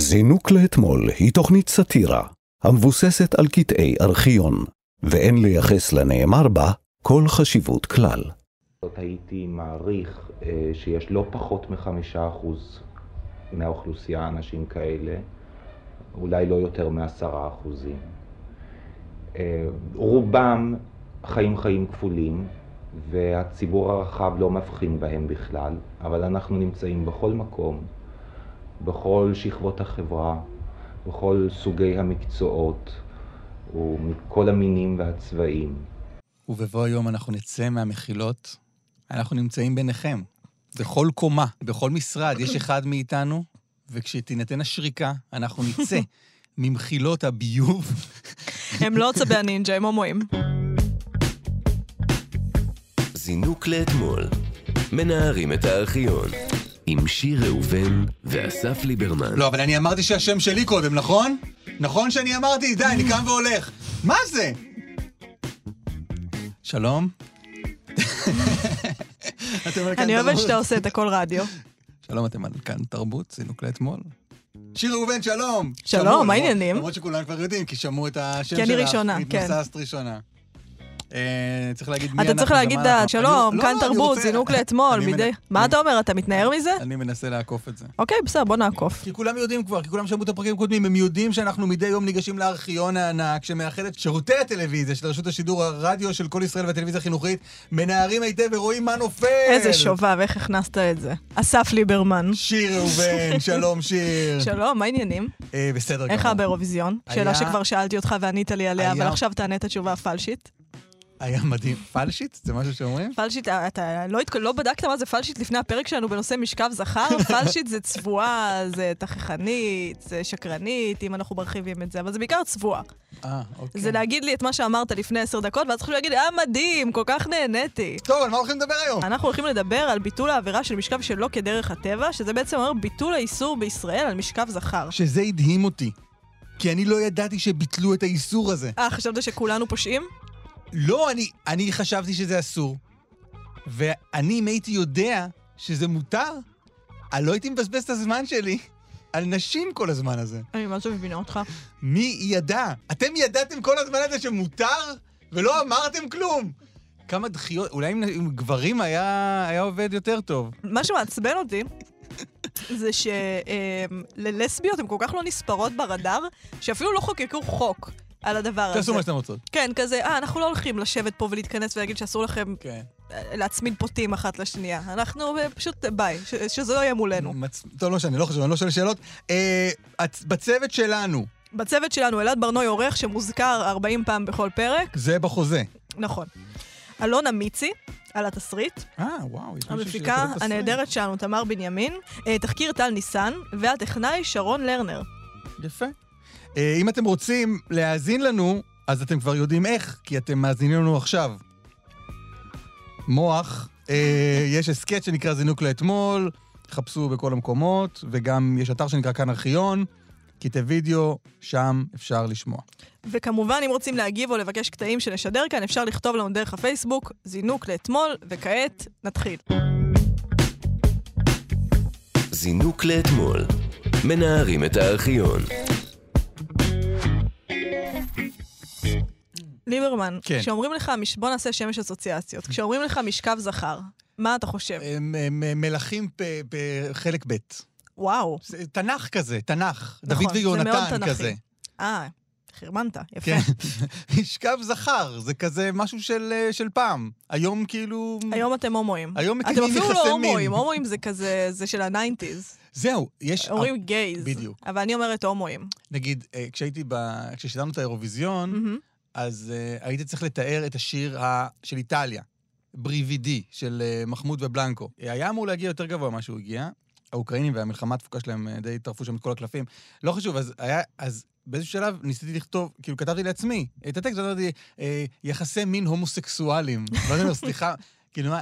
זינוק לאתמול היא תוכנית סאטירה המבוססת על קטעי ארכיון, ואין לייחס לנאמר בה כל חשיבות כלל. הייתי מעריך אה, שיש לא פחות מחמישה אחוז מהאוכלוסייה אנשים כאלה, אולי לא יותר מעשרה אחוזים. אה, רובם חיים חיים כפולים, והציבור הרחב לא מבחין בהם בכלל, אבל אנחנו נמצאים בכל מקום, בכל שכבות החברה, בכל סוגי המקצועות ומכל המינים והצבעים. ובבוא היום אנחנו נצא מהמחילות, אנחנו נמצאים ביניכם. בכל קומה, בכל משרד, יש אחד מאיתנו, וכשתינתן השריקה, אנחנו נצא ממחילות הביוב. הם לא צבי הנינג'ה, הם הומואים. זינוק לאתמול. מנערים את הארכיון. עם שיר ראובן ואסף ליברמן. לא, אבל אני אמרתי שהשם שלי קודם, נכון? נכון שאני אמרתי? די, אני קם והולך. מה זה? שלום. אני אוהבת. שאתה עושה את הכל רדיו. שלום, אתם על כאן תרבות, זינוק לאתמול. שיר ראובן, שלום. שלום, מה העניינים? למרות שכולם כבר יודעים, כי שמעו את השם כי שלך. אני ראשונה, כן. התבססת ראשונה. אה, צריך להגיד מי אתה אנחנו צריך להגיד. שלום, אני- כאן לא, תרבות, זינוק לאתמול, מדי... מה אתה אומר, אתה מתנער מזה? אני מנסה לעקוף את זה. אוקיי, בסדר, בוא נעקוף. כי כולם יודעים כבר, כי כולם שמעו את הפרקים הקודמים, הם יודעים שאנחנו מדי יום ניגשים לארכיון הענק שמאחד את שירותי הטלוויזיה של רשות השידור, הרדיו של כל ישראל והטלוויזיה החינוכית, מנערים היטב ורואים מה נופל. איזה שובב, איך הכנסת את זה. אסף ליברמן. שיר ראובן, שלום שיר. שלום, מה העניינים? אה, בסדר גמור. איך באירוויזיון? שאלה שכבר שאלתי אותך וענית לי עליה, אבל עכשיו תענה את התשובה הפלשית. היה מדהים. פלשיט? זה משהו שאומרים? פלשית, אתה לא, לא בדקת מה זה פלשית לפני הפרק שלנו בנושא משכב זכר? פלשית זה צבועה, זה תככנית, זה שקרנית, אם אנחנו מרחיבים את זה, אבל זה בעיקר צבועה. אה, אוקיי. זה להגיד לי את מה שאמרת לפני עשר דקות, ואז צריכים להגיד, היה מדהים, כל כך נהניתי. טוב, על מה הולכים לדבר היום? אנחנו הולכים לדבר על ביטול העבירה של משכב שלא כדרך הטבע, שזה בעצם אומר ביטול האיסור בישראל על משכב זכר. שזה הדהים אותי. כי אני לא ידעתי שביטלו את האיסור הזה. אה, חשבת שכולנו פושעים? לא, אני, אני חשבתי שזה אסור. ואני, אם הייתי יודע שזה מותר, אני לא הייתי מבזבז את הזמן שלי על נשים כל הזמן הזה. אני ממש לא מבינה אותך. מי ידע? אתם ידעתם כל הזמן הזה שמותר, ולא אמרתם כלום. כמה דחיות, אולי עם, עם גברים היה, היה עובד יותר טוב. מה שמעצבן אותי, זה שללסביות הן כל כך לא נספרות ברדאר, שאפילו לא חוקקו חוק על הדבר הזה. תעשו מה שאתם רוצות. כן, כזה, אה, אנחנו לא הולכים לשבת פה ולהתכנס ולהגיד שאסור לכם כן. אה, להצמיד פוטים אחת לשנייה. אנחנו אה, פשוט, אה, ביי, ש- שזה לא יהיה מולנו. מצ... טוב, לא משנה, לא חשוב, אני לא שואל שאלות. אה, בצוות שלנו, בצוות שלנו, אלעד ברנוי עורך שמוזכר 40 פעם בכל פרק. זה בחוזה. נכון. אלונה מיצי, על התסריט. אה, וואו, יש מישהו המפיקה. הנהדרת שלנו, תמר בנימין. תחקיר טל ניסן, והטכנאי שרון לרנר. יפה. אה, אם אתם רוצים להאזין לנו, אז אתם כבר יודעים איך, כי אתם מאזינים לנו עכשיו. מוח, אה, יש הסכת שנקרא זינוק לאתמול, חפשו בכל המקומות, וגם יש אתר שנקרא כאן ארכיון, קטעי וידאו, שם אפשר לשמוע. וכמובן, אם רוצים להגיב או לבקש קטעים שנשדר כאן, אפשר לכתוב לנו דרך הפייסבוק, זינוק לאתמול, וכעת נתחיל. זינוק לאתמול. מנערים את הארכיון. ליברמן, כן. כשאומרים לך, בוא נעשה שמש אסוציאציות, כשאומרים לך משכב זכר, מה אתה חושב? הם, מלכים בחלק ב'. וואו, תנ"ך כזה, תנ"ך. נכון, דוד ויונתן תנ"כי. כזה. אה, חרמנת, יפה. כן. משכב זכר, זה כזה משהו של, של פעם. היום כאילו... היום אתם הומואים. היום אתם מקיימים אפילו יחסי לא מין. הומואים, הומואים זה כזה, זה של ה nineties. זהו, יש... אומרים gays. בדיוק. אבל אני אומרת הומואים. נגיד, אה, כשהייתי ב... כששידרנו את האירוויזיון, מהמם. אז אה, הייתי צריך לתאר את השיר ה... של איטליה, בריבידי, של uh, מחמוד ובלנקו. היה אמור להגיע יותר גבוה ממה שהוא הגיע. האוקראינים והמלחמה התפוקה שלהם אה, די טרפו שם את כל הקלפים. לא חשוב, אז היה... אז באיזשהו שלב ניסיתי לכתוב, כאילו כתבתי לעצמי את הטקסט, אמרתי, אה, יחסי מין הומוסקסואלים. לא יודע, סליחה, כאילו מה...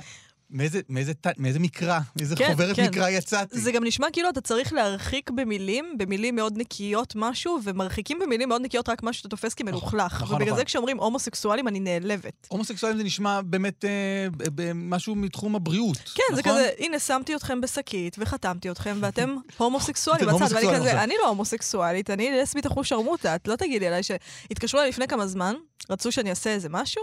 מאיזה, מאיזה, מאיזה מקרא, מאיזה כן, חוברת כן. מקרא יצאתי. זה גם נשמע כאילו אתה צריך להרחיק במילים, במילים מאוד נקיות משהו, ומרחיקים במילים מאוד נקיות רק משהו שאתה תופס כמלוכלך. נכון, ובגלל נכון. זה כשאומרים הומוסקסואלים אני נעלבת. הומוסקסואלים זה נשמע באמת אה, משהו מתחום הבריאות. כן, זה נכון? כזה, הנה, שמתי אתכם בשקית וחתמתי אתכם, ואתם הומוסקסואלים בצד. ואני כזה. אני לא הומוסקסואלית, אני לסבית אחוז שרמוטה, את לא תגידי עליי ש... התקשרו אליי לפני כמה זמן, רצו שאני אעשה איזה משהו,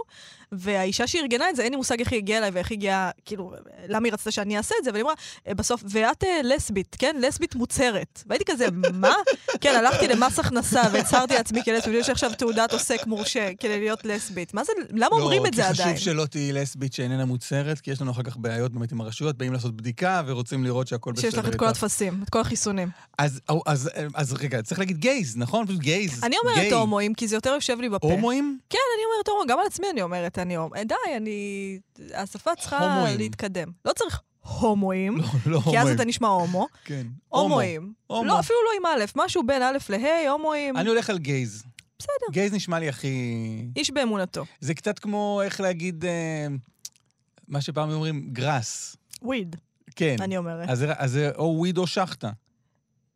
והאישה שארגנה את זה, אין לי מושג איך היא הגיעה אליי ואיך היא הגיעה, כאילו, למה היא רצתה שאני אעשה את זה, אבל היא אמרה, "אה, בסוף, ואת אה, לסבית, כן? לסבית מוצהרת. והייתי כזה, מה? כן, הלכתי למס הכנסה והצהרתי לעצמי כלסבית, לי עכשיו תעודת עוסק מורשה כדי להיות לסבית. מה זה, למה אומרים את זה לא, כי עדיין? חשוב שלא תהיי לסבית שאיננה מוצהרת, כי יש לנו אחר כך בעיות באמת עם הרשויות, באים לעשות בדיקה ורוצים לראות שהכל בסדר. שיש לך את כל. הטפסים, את כל החיסונים. אז, אז, אז רגע, צריך להגיד גייז, נכון? פשוט גייז. אני אומרת גיי. הומואים, כי זה יותר יושב לי בפה. הומואים? כן, אני אומרת הומו, גם על עצמי אני אומרת אני הומו. אה, די, אני... השפה צריכה הומואים. להתקדם. לא צריך הומואים, לא, לא כי אז. אתה נשמע הומו. כן. הומואים. הומו. לא, אפילו לא עם א', משהו בין א' לה', הומואים. אני הולך על גייז. בסדר. גייז נשמע לי הכי... איש באמונתו. זה קצת כמו, איך להגיד, אה, מה שפעם אומרים, גראס. וויד, כן. אני אומרת. אז זה- או וויד או שחטה.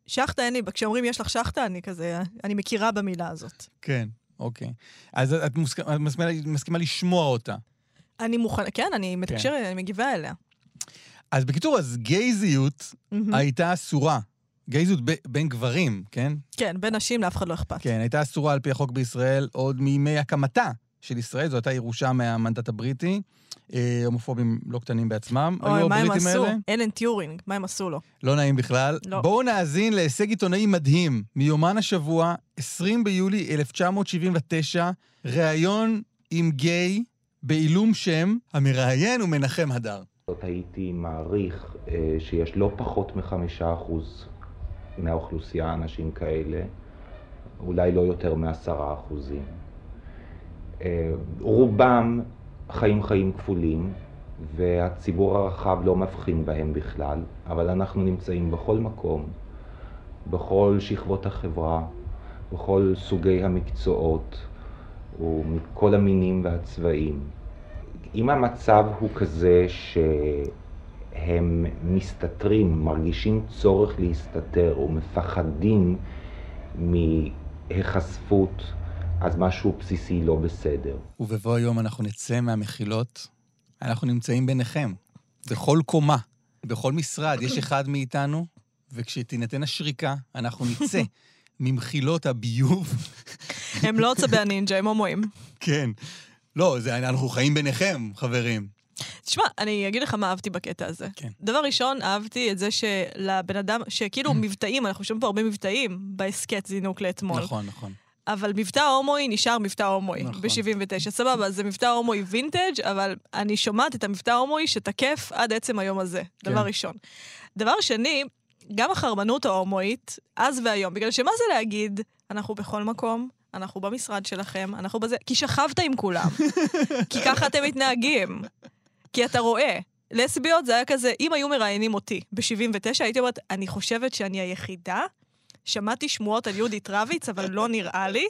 שחטה אין לי, כשאומרים יש לך שחטה, אני כזה, אני מכירה במילה הזאת. כן, אוקיי. אז את מוסכ- את מסכימה, מסכימה לשמוע אותה. אני מוכנה, כן, אני מתקשרת, אני מגיבה אליה. אז בקיצור, אז גייזיות מהמם. הייתה אסורה. גייזיות ב- בין גברים, כן? כן, בין נשים לאף אחד לא אכפת. כן, הייתה אסורה על פי החוק בישראל עוד מימי הקמתה של ישראל, זו הייתה ירושה מהמנדט הבריטי. אה, הומופובים לא קטנים בעצמם. אוי, מה הם עשו? האלה. אלן טיורינג, מה הם עשו לו? לא נעים בכלל. לא. בואו נאזין להישג עיתונאי מדהים מיומן השבוע, 20 ביולי 1979, ראיון עם גיי בעילום שם, המראיין הוא מנחם הדר. זאת הייתי מעריך אה, שיש לא פחות מחמישה אחוז מהאוכלוסייה אנשים כאלה, אולי לא יותר מעשרה אחוזים. אה, רובם חיים חיים כפולים, והציבור הרחב לא מבחין בהם בכלל, אבל אנחנו נמצאים בכל מקום, בכל שכבות החברה, בכל סוגי המקצועות ומכל המינים והצבעים. אם המצב הוא כזה שהם מסתתרים, מרגישים צורך להסתתר או מפחדים מהיחשפות, אז משהו בסיסי לא בסדר. ובבוא היום אנחנו נצא מהמחילות, אנחנו נמצאים ביניכם, בכל קומה, בכל משרד, יש אחד מאיתנו, וכשתינתן השריקה, אנחנו נצא ממחילות הביוב. הם לא עצבי הנינג'ה, הם הומואים. כן. לא, זה, אנחנו חיים ביניכם, חברים. תשמע, אני אגיד לך מה אהבתי בקטע הזה. כן. דבר ראשון, אהבתי את זה שלבן אדם, שכאילו מבטאים, אנחנו שומעים פה הרבה מבטאים בהסכת זינוק לאתמול. נכון, נכון. אבל מבטא הומואי נשאר מבטא הומואי נכון. ב-79. סבבה, זה מבטא הומואי וינטג', אבל אני שומעת את המבטא ההומואי שתקף עד עצם היום הזה. כן. דבר ראשון. דבר שני, גם החרמנות ההומואית, אז והיום, בגלל שמה זה להגיד, אנחנו בכל מקום, אנחנו במשרד שלכם, אנחנו בזה, כי שכבת עם כולם. כי ככה אתם מתנהגים. כי אתה רואה. לסביות זה היה כזה, אם היו מראיינים אותי ב-79, הייתי אומרת, אני חושבת שאני היחידה. שמעתי שמועות על יהודית רביץ, אבל לא נראה לי.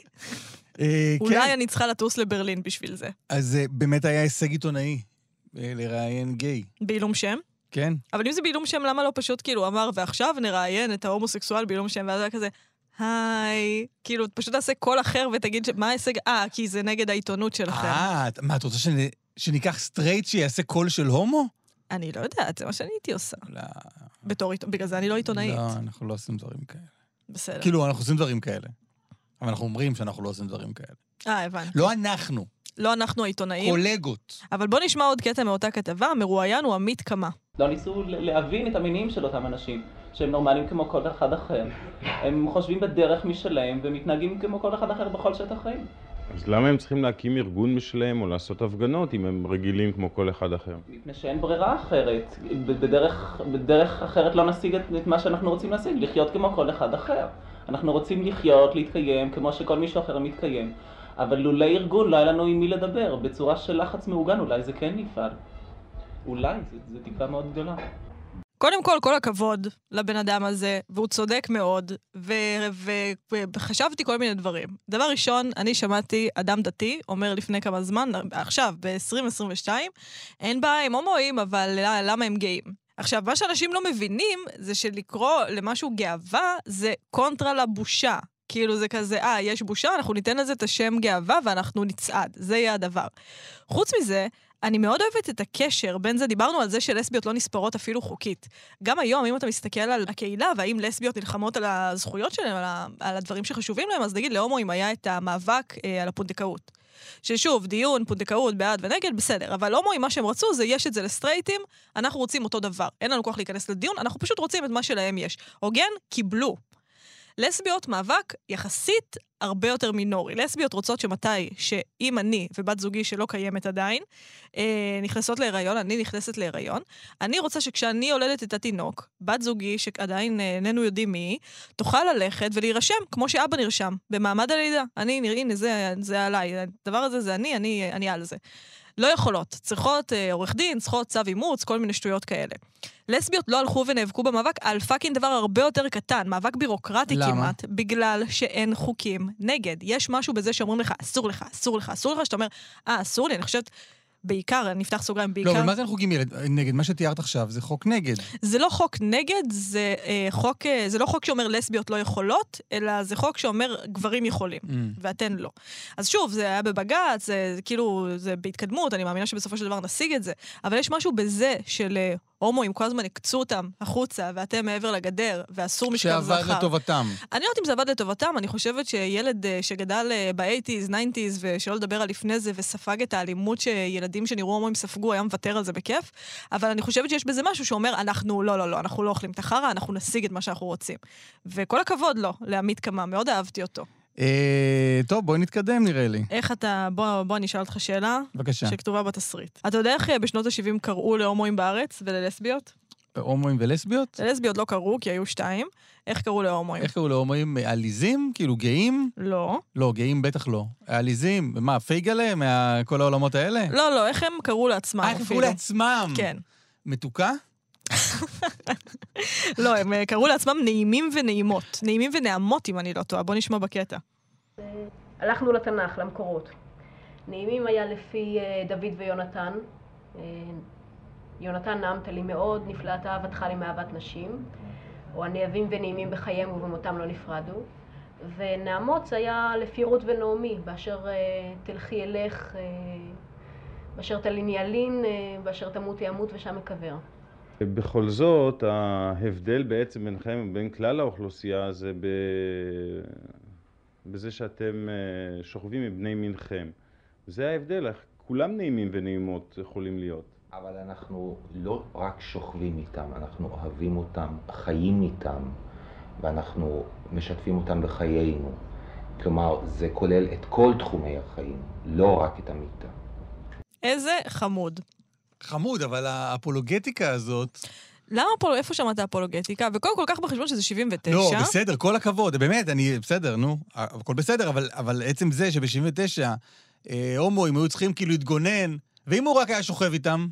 אה, אולי כן. אני צריכה לטוס לברלין בשביל זה. אז זה באמת היה הישג עיתונאי, אה, לראיין גיי, בעילום שם. כן? אבל אם זה בעילום שם, למה לא פשוט כאילו אמר, ועכשיו נראיין את ההומוסקסואל בעילום שם, ואז היה כזה, היי, כאילו, פשוט תעשה קול אחר ותגיד, ש- מה ההישג? אה, כי זה נגד העיתונות שלכם. אה, מה, את רוצה שנ- שניקח סטרייט שיעשה קול של הומו? אני לא יודעת, זה מה שאני הייתי עושה. לא, בתור עיתונאית, בגלל זה אני לא עיתונאית. לא, אנחנו לא עושים דברים כאלה. בסדר. כאילו, אנחנו עושים דברים כאלה. אבל אנחנו אומרים שאנחנו לא עושים דברים כאלה. אה, הבנתי. לא אנחנו, לא אנחנו העיתונאים. קולגות. אבל בוא נשמע עוד קטע מאותה כתבה, המרואיין הוא עמית קמה. לא ניסו להבין את המניעים של אותם אנשים, שהם נורמליים כמו כל אחד אחר. הם חושבים בדרך משלהם ומתנהגים כמו כל אחד אחר בכל שטח חיים. אז למה הם צריכים להקים ארגון משלהם או לעשות הפגנות אם הם רגילים כמו כל אחד אחר? מפני שאין ברירה אחרת. בדרך, בדרך אחרת לא נשיג את, את מה שאנחנו רוצים להשיג, לחיות כמו כל אחד אחר. אנחנו רוצים לחיות, להתקיים, כמו שכל מישהו אחר מתקיים. אבל לולא ארגון לא היה לנו עם מי לדבר. בצורה של לחץ מעוגן אולי זה כן יפעל. אולי, זו תקווה מאוד גדולה. קודם כל, כל הכבוד לבן אדם הזה, והוא צודק מאוד, וחשבתי כל מיני דברים. דבר ראשון, אני שמעתי אדם דתי אומר לפני כמה זמן, עכשיו, ב-2022, אין בעיה עם הומואים, אבל למה הם גאים? עכשיו, מה שאנשים לא מבינים זה שלקרוא למשהו גאווה זה קונטרה לבושה. כאילו זה כזה, אה, יש בושה, אנחנו ניתן לזה את השם גאווה ואנחנו נצעד. זה יהיה הדבר. חוץ מזה, אני מאוד אוהבת את הקשר בין זה, דיברנו על זה שלסביות לא נספרות אפילו חוקית. גם היום, אם אתה מסתכל על הקהילה, והאם לסביות נלחמות על הזכויות שלהם, על, ה, על הדברים שחשובים להם, אז נגיד להומואים היה את המאבק אה, על הפונדקאות. ששוב, דיון, פונדקאות, בעד ונגד, בסדר. אבל הומואים, מה שהם רצו זה, יש את זה לסטרייטים, אנחנו רוצים אותו דבר. אין לנו כוח להיכנס לדיון, אנחנו פשוט רוצים את מה שלהם יש. הוגן, קיבלו. לסביות, מאבק יחסית הרבה יותר מינורי. לסביות רוצות שמתי, שאם אני ובת זוגי שלא קיימת עדיין, אה, נכנסות להיריון, אני נכנסת להיריון, אני רוצה שכשאני יולדת את התינוק, בת זוגי, שעדיין אה, איננו יודעים מי היא, תוכל ללכת ולהירשם כמו שאבא נרשם, במעמד הלידה. אני, הנה, זה, זה עליי, הדבר הזה זה אני, אני, אני על זה. לא יכולות, צריכות אה, עורך דין, צריכות צו אימוץ, כל מיני שטויות כאלה. לסביות לא הלכו ונאבקו במאבק על fucking דבר הרבה יותר קטן, מאבק בירוקרטי למה? כמעט, בגלל שאין חוקים נגד. יש משהו בזה שאומרים לך, אסור לך, אסור לך, אסור לך, שאתה אומר, אה, אסור לי, אני חושבת... בעיקר, נפתח סוגריים, בעיקר... לא, אבל מה זה חוקים ילד? נגד? מה שתיארת עכשיו זה חוק נגד. זה לא חוק נגד, זה אה, חוק, אה, זה לא חוק שאומר לסביות לא יכולות, אלא זה חוק שאומר גברים יכולים, Mm. ואתן לא. אז שוב, זה היה בבג"ץ, זה, זה כאילו, זה בהתקדמות, אני מאמינה שבסופו של דבר נשיג את זה, אבל יש משהו בזה של אה, הומואים, כל הזמן הקצו אותם החוצה, ואתם מעבר לגדר, ואסור משכב זכר. שעבד לטובתם. אני לא יודעת אם זה עבד לטובתם, אני חושבת שילד אה, שגדל ב-80's, 90's, ושלא לדבר על לפני זה, וספג את האלימות שילדים שנראו הומואים ספגו, היה מוותר על זה בכיף. אבל אני חושבת שיש בזה משהו שאומר, אנחנו, לא, לא, לא, אנחנו לא אוכלים את החרא, אנחנו נשיג את מה שאנחנו רוצים. וכל הכבוד לו, לעמית קמה, מאוד אהבתי אותו. אה, טוב, בואי נתקדם נראה לי. איך אתה, בוא, בוא אני אשאל אותך שאלה, בבקשה. שכתובה בתסריט. אתה יודע איך אה, בשנות ה-70 קראו להומואים בארץ וללסביות? הומואים ולסביות? ללסביות לא קראו, כי היו שתיים. איך קראו להומואים? איך קראו להומואים? עליזים? כאילו גאים? לא. לא, גאים בטח לא. עליזים? מה, פייגלה? מכל העולמות האלה? לא, לא, איך הם קראו לעצמם אה, איך הם קראו אפילו? לעצמם? כן. מתוקה? לא, הם אה, קראו לעצמם נעימים ונעימות. נעימים ונעמות, אם אני לא טועה. בוא נשמע בקטע. הלכנו לתנ"ך, למקורות. נעימים היה לפי אה, דוד ויונתן. אה, יונתן נעמת לי מאוד, נפלאת אהבתך לי מאהבת נשים. או הנאהבים ונעימים בחייהם ובמותם לא נפרדו. ונעמות זה היה לפי רות ונעמי, באשר תלכי אלך, באשר תליני ילין, אה, באשר תמותי אמות ושם אקבר. בכל זאת, ההבדל בעצם ביניכם ובין כלל האוכלוסייה זה ב... בזה שאתם אה, שוכבים עם בני מינכם. זה ההבדל, כולם נעימים ונעימות יכולים להיות. אבל אנחנו לא רק שוכבים איתם, אנחנו אוהבים אותם, חיים איתם, ואנחנו משתפים אותם בחיינו. כלומר, זה כולל את כל תחומי החיים, לא רק את המיטה. איזה חמוד. חמוד, אבל האפולוגטיקה הזאת... למה פה, איפה שמעת אפולוגטיקה? וקודם כל, קח בחשבון שזה 79. לא, בסדר, כל הכבוד, באמת, אני, בסדר, נו, הכל בסדר, אבל, אבל עצם זה שב-79 אה, הומואים היו צריכים כאילו להתגונן, ואם הוא רק היה שוכב איתם,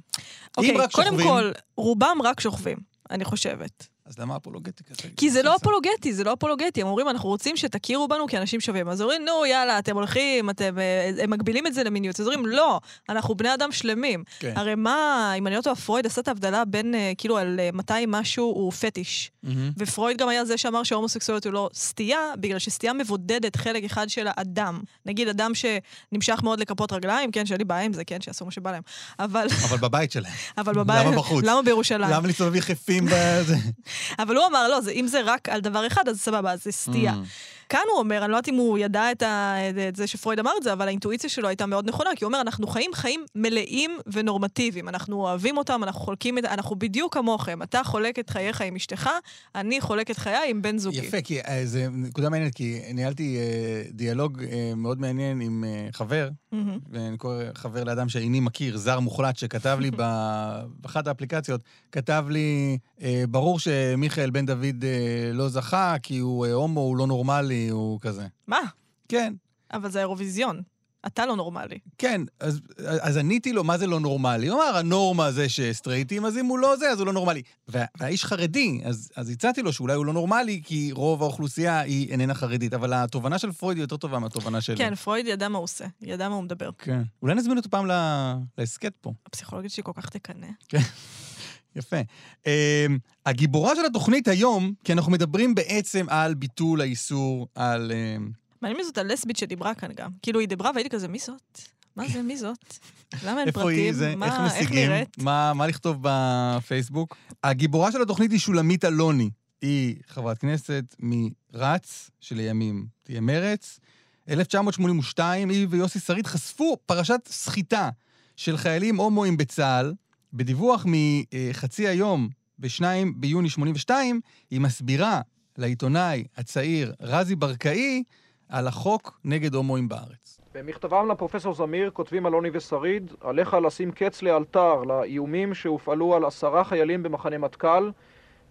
אוקיי, אם רק קודם שוכבים, כל, רובם רק שוכבים, אני חושבת. אז למה אפולוגטיקה? כי זה לא אפולוגטי, זה לא אפולוגטי. הם אומרים, אנחנו רוצים שתכירו בנו כאנשים שווים. אז אומרים, נו, יאללה, אתם הולכים, אתם... אה, הם מגבילים את זה למיניות. אז אומרים, לא, אנחנו בני אדם שלמים. כן. הרי מה, אם אני לא טועה, פרויד עשה את ההבדלה בין, אה, כאילו, על אה, מתי משהו הוא פטיש. מהמם. ופרויד גם היה זה שאמר שההומוסקסואליות הוא לא סטייה, בגלל שסטייה מבודדת חלק אחד של האדם. נגיד, אדם שנמשך מאוד לכפות רגליים, כן, שאין לי בעיה עם זה, כן, שיעשו מה שבא להם. אבל, אבל בבית שלהם. אבל בבית... למה בחוץ? למה בירושלים? למה להסתובב יחפים בזה? אבל הוא אמר, לא, זה, אם זה רק על דבר אחד, אז סבבה, אז זה סטייה. Mm. כאן הוא אומר, אני לא יודעת אם הוא ידע את, ה, את זה שפרויד אמר את זה, אבל האינטואיציה שלו הייתה מאוד נכונה, כי הוא אומר, אנחנו חיים חיים מלאים ונורמטיביים. אנחנו אוהבים אותם, אנחנו חולקים את... אנחנו בדיוק כמוכם. אתה חולק את חייך עם אשתך, אני חולק את חיי עם בן זוגי. יפה, כי אה, זו נקודה מעניינת, כי ניהלתי אה, דיאלוג אה, מאוד מעניין עם אה, חבר, מהמם. ואני קורא חבר לאדם שאיני מכיר, זר מוחלט, שכתב לי באחת האפליקציות, כתב לי, אה, ברור שמיכאל בן דוד אה, לא זכה, כי הוא הומו, הוא לא נורמלי, הוא כזה. מה? כן. אבל זה האירוויזיון. אתה לא נורמלי. כן, אז, אז עניתי לו, מה זה לא נורמלי? הוא אמר, הנורמה זה שסטרייטים, אז אם הוא לא זה, אז הוא לא נורמלי. וה, והאיש חרדי, אז, אז הצעתי לו שאולי הוא לא נורמלי, כי רוב האוכלוסייה היא איננה חרדית. אבל התובנה של פרויד היא יותר טובה מהתובנה שלי. כן, פרויד ידע מה הוא עושה, ידע מה הוא מדבר. כן. אולי נזמין אותו פעם ל- להסכת פה. הפסיכולוגית שלי כל כך תקנא. יפה. Um, הגיבורה של התוכנית היום, כי אנחנו מדברים בעצם על ביטול האיסור, על... Um, מעניין מי זאת הלסבית שדיברה כאן גם. כאילו, היא דיברה והייתי כזה, מי זאת? מה זה, מי זאת? למה אין איפה פרטים? היא זה, מה, איך משיגים, נראית? מה, מה לכתוב בפייסבוק. הגיבורה של התוכנית היא שולמית אלוני. היא חברת כנסת מרץ, שלימים תהיה מרץ. 1982, היא ויוסי שריד חשפו פרשת סחיטה של חיילים הומואים בצה"ל. בדיווח מחצי היום, ב-2 ביוני 82, היא מסבירה לעיתונאי הצעיר רזי ברקאי על החוק נגד הומואים בארץ. במכתבם לפרופסור זמיר כותבים אלוני ושריד, עליך לשים קץ לאלתר לאיומים שהופעלו על עשרה חיילים במחנה מטכ"ל,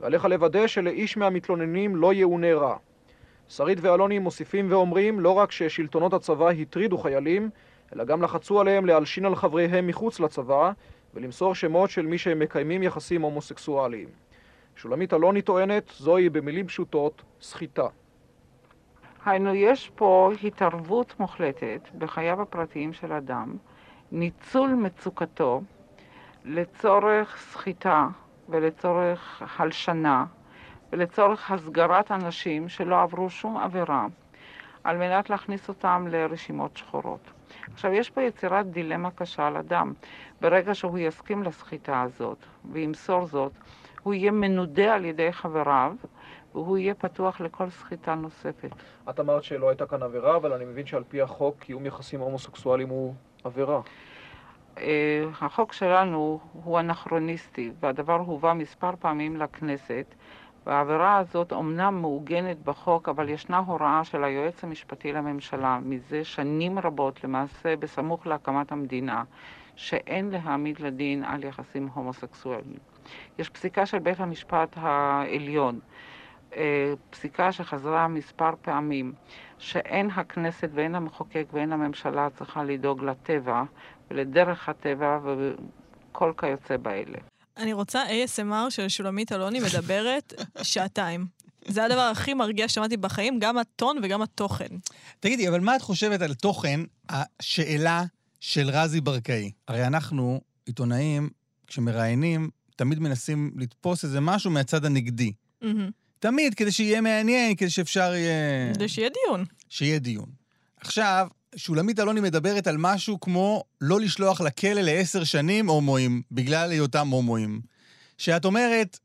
ועליך לוודא שלאיש מהמתלוננים לא יאונה רע. שריד ואלוני מוסיפים ואומרים לא רק ששלטונות הצבא הטרידו חיילים, אלא גם לחצו עליהם להלשין על חבריהם מחוץ לצבא, ולמסור שמות של מי שהם מקיימים יחסים הומוסקסואליים. שולמית אלוני טוענת, זוהי במילים פשוטות, סחיטה. היינו, יש פה התערבות מוחלטת בחייו הפרטיים של אדם, ניצול מצוקתו לצורך סחיטה ולצורך הלשנה ולצורך הסגרת אנשים שלא עברו שום עבירה על מנת להכניס אותם לרשימות שחורות. עכשיו, יש פה יצירת דילמה קשה על אדם. ברגע שהוא יסכים לסחיטה הזאת וימסור זאת, הוא יהיה מנודה על ידי חבריו והוא יהיה פתוח לכל סחיטה נוספת. את אמרת שלא הייתה כאן עבירה, אבל אני מבין שעל פי החוק קיום יחסים הומוסקסואליים הוא עבירה. אה, החוק שלנו הוא אנכרוניסטי, והדבר הובא מספר פעמים לכנסת, והעבירה הזאת אומנם מעוגנת בחוק, אבל ישנה הוראה של היועץ המשפטי לממשלה מזה שנים רבות, למעשה בסמוך להקמת המדינה, שאין להעמיד לדין על יחסים הומוסקסואליים. יש פסיקה של בית המשפט העליון, אה, פסיקה שחזרה מספר פעמים, שאין הכנסת ואין המחוקק ואין הממשלה צריכה לדאוג לטבע ולדרך הטבע וכל כיוצא באלה. אני רוצה ASMR של שולמית אלוני מדברת שעתיים. זה הדבר הכי מרגיע ששמעתי בחיים, גם הטון וגם התוכן. תגידי, אבל מה את חושבת על תוכן השאלה של רזי ברקאי? הרי אנחנו, עיתונאים, כשמראיינים, תמיד מנסים לתפוס איזה משהו מהצד הנגדי. תמיד, כדי שיהיה מעניין, כדי שאפשר יהיה... כדי שיהיה דיון. שיהיה דיון. עכשיו, שולמית אלוני מדברת על משהו כמו לא לשלוח לכלא לעשר שנים הומואים, בגלל היותם הומואים. שאת אומרת,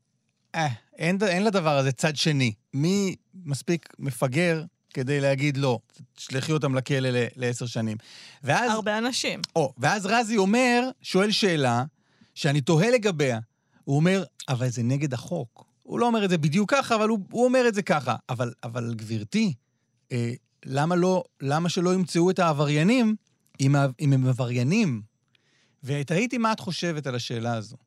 אה, אין, אין לדבר הזה צד שני. מי מספיק מפגר כדי להגיד לא, תשלחי אותם לכלא לעשר שנים. ואז... הרבה אנשים. או, ואז רזי אומר, שואל שאלה, שאני תוהה לגביה. הוא אומר, אבל זה נגד החוק. הוא לא אומר את זה בדיוק ככה, אבל הוא, הוא אומר את זה ככה. אבל, אבל גברתי, אה, למה לא, למה שלא ימצאו את העבריינים אם, אם הם עבריינים? ותהיתי מה את חושבת על השאלה הזו.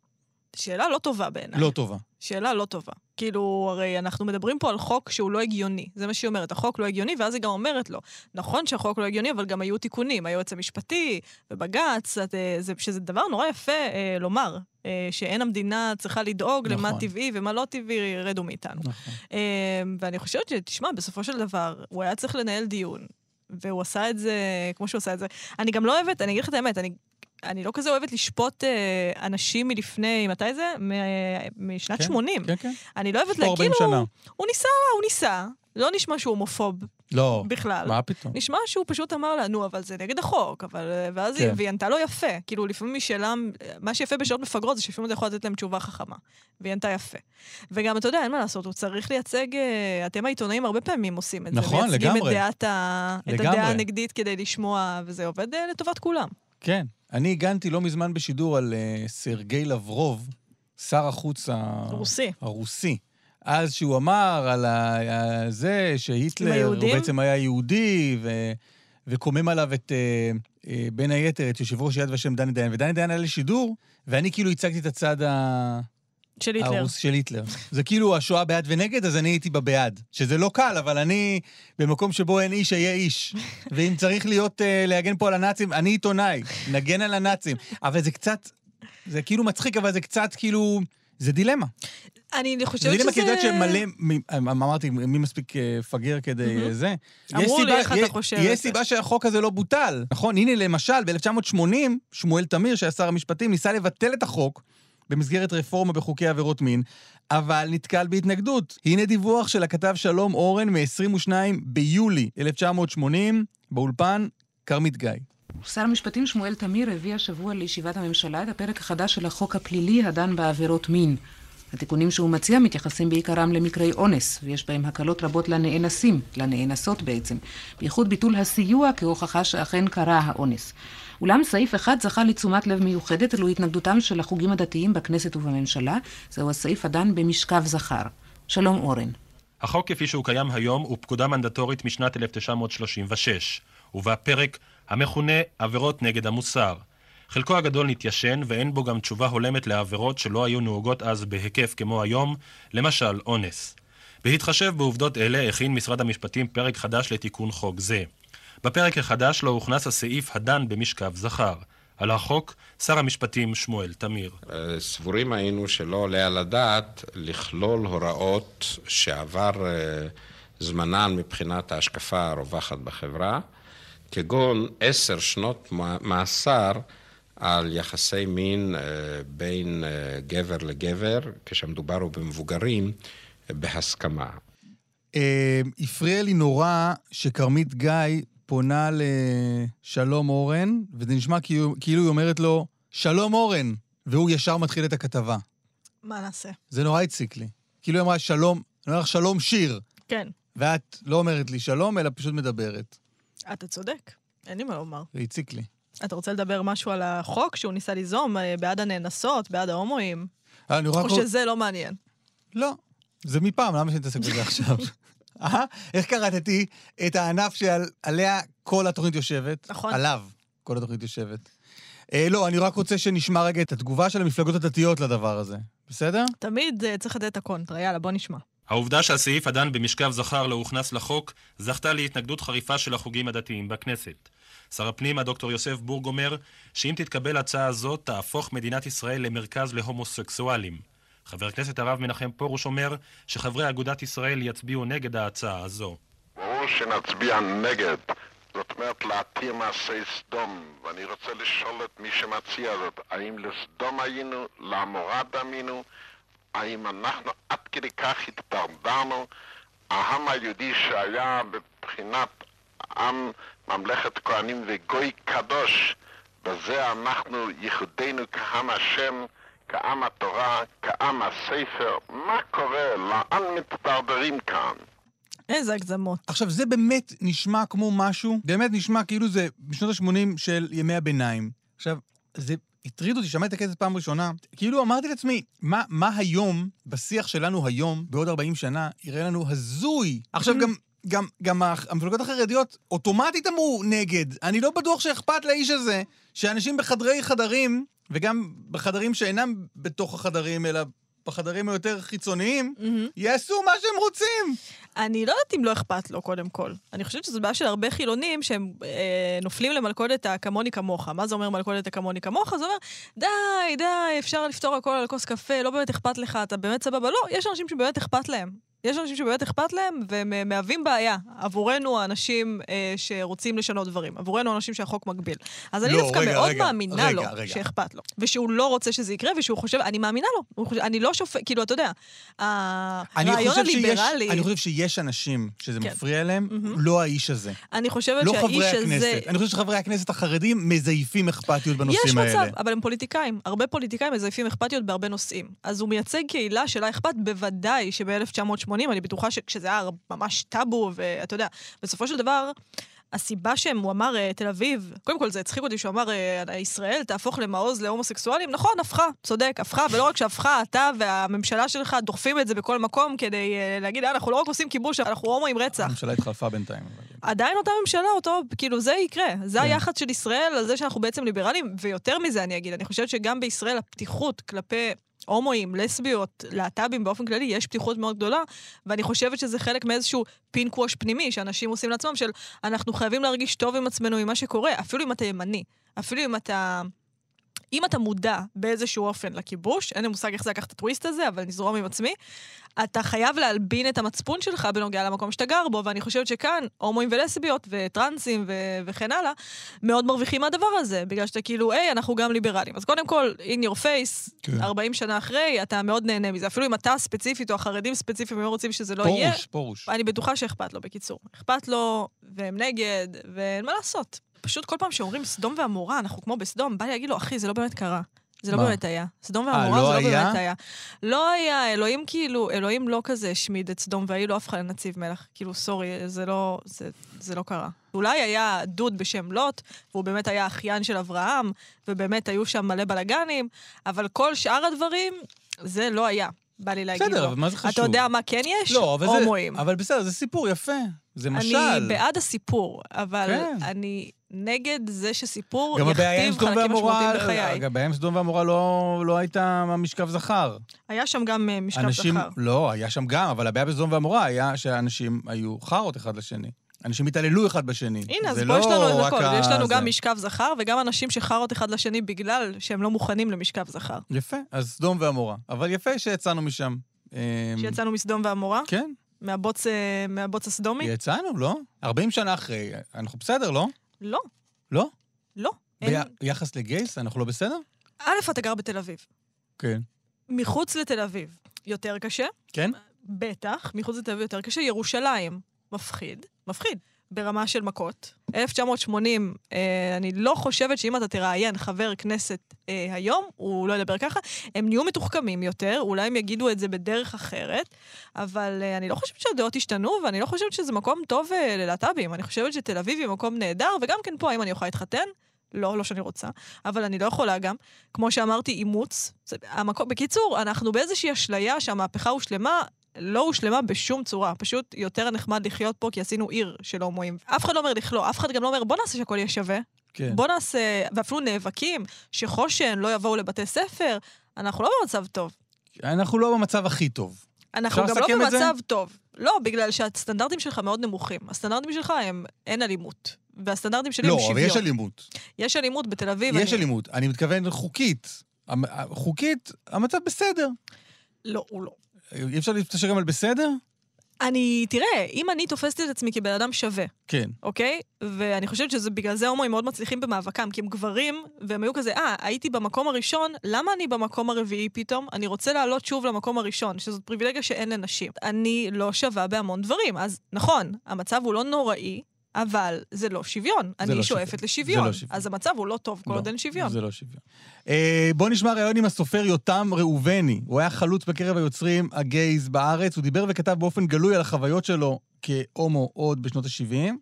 שאלה לא טובה בעיניי. לא טובה. שאלה לא טובה. כאילו, הרי אנחנו מדברים פה על חוק שהוא לא הגיוני. זה מה שהיא אומרת, החוק לא הגיוני, ואז היא גם אומרת לו, נכון שהחוק לא הגיוני, אבל גם היו תיקונים, היועץ המשפטי ובג"ץ, את, אה, זה, שזה דבר נורא יפה אה, לומר, אה, שאין המדינה צריכה לדאוג למה נכון. טבעי ומה לא טבעי, רדו מאיתנו. נכון. אה, ואני חושבת שתשמע, בסופו של דבר, הוא היה צריך לנהל דיון, והוא עשה את זה כמו שהוא עשה את זה. אני גם לא אוהבת, אני אגיד לך את האמת, אני... אני לא כזה אוהבת לשפוט אה, אנשים מלפני, מתי זה? מ- משנת כן, 80. כן, כן. אני לא אוהבת יש פה לה, 40 כאילו. הוא ניסה, הוא ניסה. לא נשמע שהוא הומופוב לא. בכלל. מה פתאום? נשמע שהוא פשוט אמר לה, נו, אבל זה נגד החוק, אבל... אה, ואז כן. היא, ענתה לו יפה. כאילו, לפעמים היא שאלה... מה שיפה בשאלות מפגרות זה שלפעמים אתה יכול לתת להם תשובה חכמה. והיא ענתה יפה. וגם, אתה יודע, אין מה לעשות, הוא צריך לייצג... אה, אתם העיתונאים הרבה פעמים עושים את זה. נכון, מייצגים לגמרי. את דעת ה... את לגמרי. הדעה הנגדית כדי לשמוע, וזה עובד אה, לטובת כולם. כן. אני הגנתי לא מזמן בשידור על uh, סרגי לברוב, שר החוץ ה... רוסי. הרוסי. אז שהוא אמר על ה... זה שהיטלר הוא? בעצם היה יהודי, ו... וקומם עליו את, uh, uh, בין היתר, את יושב ראש יד ושם דני דיין. ודני דיין היה לשידור, ואני כאילו הצגתי את הצד ה... של היטלר. הרוס של היטלר. זה כאילו השואה בעד ונגד, אז אני הייתי בבעד. שזה לא קל, אבל אני במקום שבו אין איש, אהיה איש. ואם צריך להיות, uh, להגן פה על הנאצים, אני עיתונאי, נגן על הנאצים. אבל זה קצת, זה כאילו מצחיק, אבל זה קצת כאילו, זה דילמה. אני זה חושבת דילמה, כי את שזה... יודעת שמלא, מ- אמרתי, מי מספיק אה, פגר כדי מהמם. זה. אמרו לי איך אתה חושב יש. סיבה שהחוק הזה לא בוטל. נכון, הנה למשל, ב-1980, שמואל תמיר, שהיה שר המשפטים, ניסה לבטל את החוק במסגרת רפורמה בחוקי עבירות מין, אבל נתקל בהתנגדות. הנה דיווח של הכתב שלום אורן מ-22 ביולי 1980, באולפן כרמית גיא. שר המשפטים שמואל תמיר הביא השבוע לישיבת הממשלה את הפרק החדש של החוק הפלילי הדן בעבירות מין. התיקונים שהוא מציע מתייחסים בעיקרם למקרי אונס, ויש בהם הקלות רבות לנאנסים, לנאנסות בעצם, בייחוד ביטול הסיוע כהוכחה שאכן קרה האונס. אולם סעיף אחד זכה לתשומת לב מיוחדת, אלו התנגדותם של החוגים הדתיים בכנסת ובממשלה, זהו הסעיף הדן במשכב זכר. שלום אורן. החוק כפי שהוא קיים היום הוא פקודה מנדטורית משנת 1936, ובה פרק המכונה עבירות נגד המוסר. חלקו הגדול נתיישן ואין בו גם תשובה הולמת לעבירות שלא היו נהוגות אז בהיקף כמו היום, למשל אונס. בהתחשב בעובדות אלה הכין משרד המשפטים פרק חדש לתיקון חוק זה. בפרק החדש לא הוכנס הסעיף הדן במשכב זכר. על החוק, שר המשפטים שמואל תמיר. אה, סבורים היינו שלא עולה על הדעת לכלול הוראות שעבר אה, זמנן מבחינת ההשקפה הרווחת בחברה, כגון עשר שנות מא- מאסר על יחסי מין אה, בין גבר לגבר, כשמדובר הוא במבוגרים, בהסכמה. הפריע לי נורא שכרמית גיא פונה לשלום אורן, וזה נשמע כאילו, כאילו היא אומרת לו, שלום אורן, והוא ישר מתחיל את הכתבה. מה נעשה? זה נורא הציק לי. כאילו היא אמרה שלום, אני אומר לך שלום שיר, כן, ואת לא אומרת לי שלום, אלא פשוט מדברת. אתה צודק. אין לי מה לומר. זה הציק לי. אתה רוצה לדבר משהו על החוק שהוא ניסה ליזום אה, בעד הנאנסות, בעד ההומואים? אה, אני רק... או שזה לא מעניין? לא. זה מפעם, למה שנתעסק בזה עכשיו? אה? איך קראתי את הענף שעליה כל התוכנית יושבת? נכון. עליו כל התוכנית יושבת. אה, לא, אני רק רוצה שנשמע רגע את התגובה של המפלגות הדתיות לדבר הזה. בסדר? תמיד אה, צריך לתת את הקונטרה. יאללה, בוא נשמע. העובדה שהסעיף הדן במשכב זכר לא הוכנס לחוק, זכתה להתנגדות חריפה של החוגים הדתיים בכנסת. שר הפנים, הדוקטור יוסף בורג, אומר שאם תתקבל הצעה זו, תהפוך מדינת ישראל למרכז להומוסקסואלים. חבר הכנסת הרב מנחם פרוש אומר שחברי אגודת ישראל יצביעו נגד ההצעה הזו. ברור שנצביע נגד. זאת אומרת להתיר מעשי סדום, ואני רוצה לשאול את מי שמציע זאת, האם לסדום היינו, לעמורה דמינו, האם אנחנו עד כדי כך התדרדרנו? העם היהודי שהיה בבחינת עם ממלכת כהנים וגוי קדוש, בזה אנחנו ייחודנו כעם השם, כעם התורה, כעם הספר, מה קורה? לאן מתדרדרים כאן? איזה הגזמות. עכשיו, זה באמת נשמע כמו משהו, באמת נשמע כאילו זה בשנות ה-80 של ימי הביניים. עכשיו, זה הטריד אותי, שמעתי את הקטע פעם ראשונה, כאילו אמרתי לעצמי, מה, מה היום, בשיח שלנו היום, בעוד 40 שנה, יראה לנו הזוי. עכשיו, גם... גם, גם המפלגות החרדיות אוטומטית אמרו נגד. אני לא בטוח שאכפת לאיש הזה שאנשים בחדרי חדרים, וגם בחדרים שאינם בתוך החדרים, אלא בחדרים היותר חיצוניים, יעשו מה שהם רוצים. אני לא יודעת אם לא אכפת לו, קודם כל. אני חושבת שזו בעיה של הרבה חילונים שהם אה, נופלים למלכודת הכמוני כמוך. מה זה אומר מלכודת הכמוני כמוך? זה אומר, די, די, אפשר לפתור הכל על כוס קפה, לא באמת אכפת לך, אתה באמת סבבה. לא, יש אנשים שבאמת אכפת להם. יש אנשים שבאמת אכפת להם, והם אה, מהווים בעיה. עבורנו, האנשים אה, שרוצים לשנות דברים. עבורנו, האנשים שהחוק מגביל. אז אני לא, דווקא רגע, מאוד רגע, מאמינה רגע, לו רגע. שאכפת לו. ושהוא לא רוצה שזה יקרה, ושהוא חושב, אני מאמינה לו. הוא חושב, אני לא שופט, כאילו, אתה יודע, אני הרעיון הליברלי... אני חושב שיש אנשים שזה כן. מפריע להם, מהמם. לא האיש הזה. אני חושבת לא שהאיש חברי הזה... הכנסת. אני חושב שחברי הכנסת החרדים מזייפים אכפתיות בנושאים יש האלה. מצב, אבל הם פוליטיקאים. הרבה פוליטיקאים מזייפים אכפתיות בהרבה נושאים. אז הוא מייצג קהילה שלה אכפת בוודאי שב-1980, אני בטוחה שכשזה היה ממש טאבו, ואתה יודע, בסופו של דבר... הסיבה שהוא אמר אה, תל אביב, קודם כל זה הצחיק אותי שהוא אמר אה, ישראל תהפוך למעוז להומוסקסואלים, נכון, הפכה, צודק, הפכה, ולא רק שהפכה, אתה והממשלה שלך דוחפים את זה בכל מקום כדי אה, להגיד, "אה, אנחנו לא רק עושים כיבוש, אנחנו הומואים רצח. הממשלה התחלפה בינתיים. עדיין אותה ממשלה, אותו, כאילו, זה יקרה. זה כן. היחס של ישראל על זה שאנחנו בעצם ליברלים, ויותר מזה אני אגיד, אני חושבת שגם בישראל הפתיחות כלפי הומואים, לסביות, להט"בים באופן כללי, יש פתיחות מאוד גדולה, ואני חושבת שזה חלק מאיזשהו פינקווש פנימי שאנשים עושים לעצמם, של אנחנו חייבים להרגיש טוב עם עצמנו, עם מה שקורה, אפילו אם אתה ימני, אפילו אם אתה... אם אתה מודע באיזשהו אופן לכיבוש, אין לי מושג איך זה לקח את הטוויסט הזה, אבל נזרום עם עצמי, אתה חייב להלבין את המצפון שלך בנוגע למקום שאתה גר בו, ואני חושבת שכאן, הומואים ולסביות וטרנסים ו- וכן הלאה, מאוד מרוויחים מהדבר הזה, בגלל שאתה כאילו, היי, אנחנו גם ליברלים. אז קודם כל, in your face, כן. 40 שנה אחרי, אתה מאוד נהנה מזה. אפילו אם אתה ספציפית, או החרדים ספציפיים, הם רוצים שזה לא יהיה, פרוש, פרוש. אני בטוחה שאכפת לו, בקיצור. אכפת לו, והם נגד, ואין מה לעשות. פשוט כל פעם שאומרים סדום ועמורה, אנחנו כמו בסדום, בא לי להגיד לו, אחי, זה לא באמת קרה. זה לא מה? באמת היה. סדום אה, ועמורה לא זה לא היה? באמת היה. לא היה, אלוהים כאילו, אלוהים לא כזה השמיד את סדום והיא לא הפכה לנציב מלך. כאילו, סורי, זה לא, זה, זה לא קרה. אולי היה דוד בשם לוט, והוא באמת היה אחיין של אברהם, ובאמת היו שם מלא בלאגנים, אבל כל שאר הדברים, זה לא היה. בא לי להגיד בסדר, לו. אבל מה זה חשוב? אתה יודע מה כן יש? לא, אבל זה... הומואים. אבל בסדר, זה סיפור יפה. זה משל. אני בעד הסיפור, אבל כן. אני נגד זה שסיפור גם יכתיב חלקים משמעותיים בחיי. אגב, הבעיה עם סדום ועמורה לא, לא הייתה משכב זכר. היה שם גם אה, משכב אנשים, זכר. לא, היה שם גם, אבל הבעיה בסדום ועמורה היה שאנשים היו חארות אחד לשני. אנשים התעללו אחד בשני. הנה, אז זה פה יש לנו לא את הכל. יש לנו הזה. גם משכב זכר וגם אנשים שחרות אחד לשני בגלל שהם לא מוכנים למשכב זכר. יפה, אז סדום ועמורה. אבל יפה שיצאנו משם. אמ, שיצאנו מסדום ועמורה? כן. מהבוץ, אה, מהבוץ הסדומי? יצאנו, לא? 40 שנה אחרי, אנחנו בסדר, לא? לא, לא? לא. אין- ביחס לגייס, אנחנו לא בסדר? א', אתה גר בתל אביב. כן. מחוץ לתל אביב, יותר קשה. כן? בטח, מחוץ לתל אביב יותר קשה. ירושלים, מפחיד. מפחיד. ברמה של מכות. 1980, אה, אני לא חושבת שאם אתה תראיין חבר כנסת אה, היום, הוא לא ידבר ככה. הם נהיו מתוחכמים יותר, אולי הם יגידו את זה בדרך אחרת, אבל אה, אני לא חושבת שהדעות השתנו, ואני לא חושבת שזה מקום טוב אה, ללהט"בים. אני חושבת שתל אביב היא מקום נהדר, וגם כן פה, האם אני יכולה להתחתן? לא, לא שאני רוצה, אבל אני לא יכולה גם. כמו שאמרתי, אימוץ. זה, המקום, בקיצור, אנחנו באיזושהי אשליה שהמהפכה הושלמה, לא הושלמה בשום צורה. פשוט יותר נחמד לחיות פה כי עשינו עיר של הומואים. אף אחד לא אומר לכלוא, אף אחד גם לא אומר בוא נעשה שהכל יהיה שווה. כן. בוא נעשה, ואפילו נאבקים, שחושן לא יבואו לבתי ספר. אנחנו לא במצב טוב. אנחנו לא במצב הכי טוב. אנחנו גם לא? במצב טוב. לא, בגלל שהסטנדרטים שלך מאוד נמוכים. הסטנדרטים שלך הם אין אלימות. והסטנדרטים שלי הם לא, שוויון. אבל יש אלימות. יש אלימות בתל אביב. יש אני- אלימות. אני מתכוון חוקית. חוקית, המצב בסדר. לא, הוא לא. אי אפשר להתפשר גם על בסדר? אני, תראה, אם אני תופסת את עצמי כבן אדם שווה, כן. אוקיי? ואני חושבת שזה בגלל זה הומואים מאוד מצליחים במאבקם, כי הם גברים, והם היו כזה, אה, הייתי במקום הראשון, למה אני במקום הרביעי פתאום? אני רוצה לעלות שוב למקום הראשון, שזאת פריבילגיה שאין לנשים. אני לא שווה בהמון דברים. אז נכון, המצב הוא לא נוראי, אבל זה לא שוויון. אני לא שואפת שוויון. לשוויון. זה לא שוויון. אז המצב הוא לא טוב כל לא, עוד אין שוויון. זה לא שוויון. אה, בוא נשמע ראיון עם הסופר יותם ראובני. הוא היה חלוץ בקרב היוצרים הגייז בארץ. הוא דיבר וכתב באופן גלוי על החוויות שלו כהומו עוד בשנות ה-70.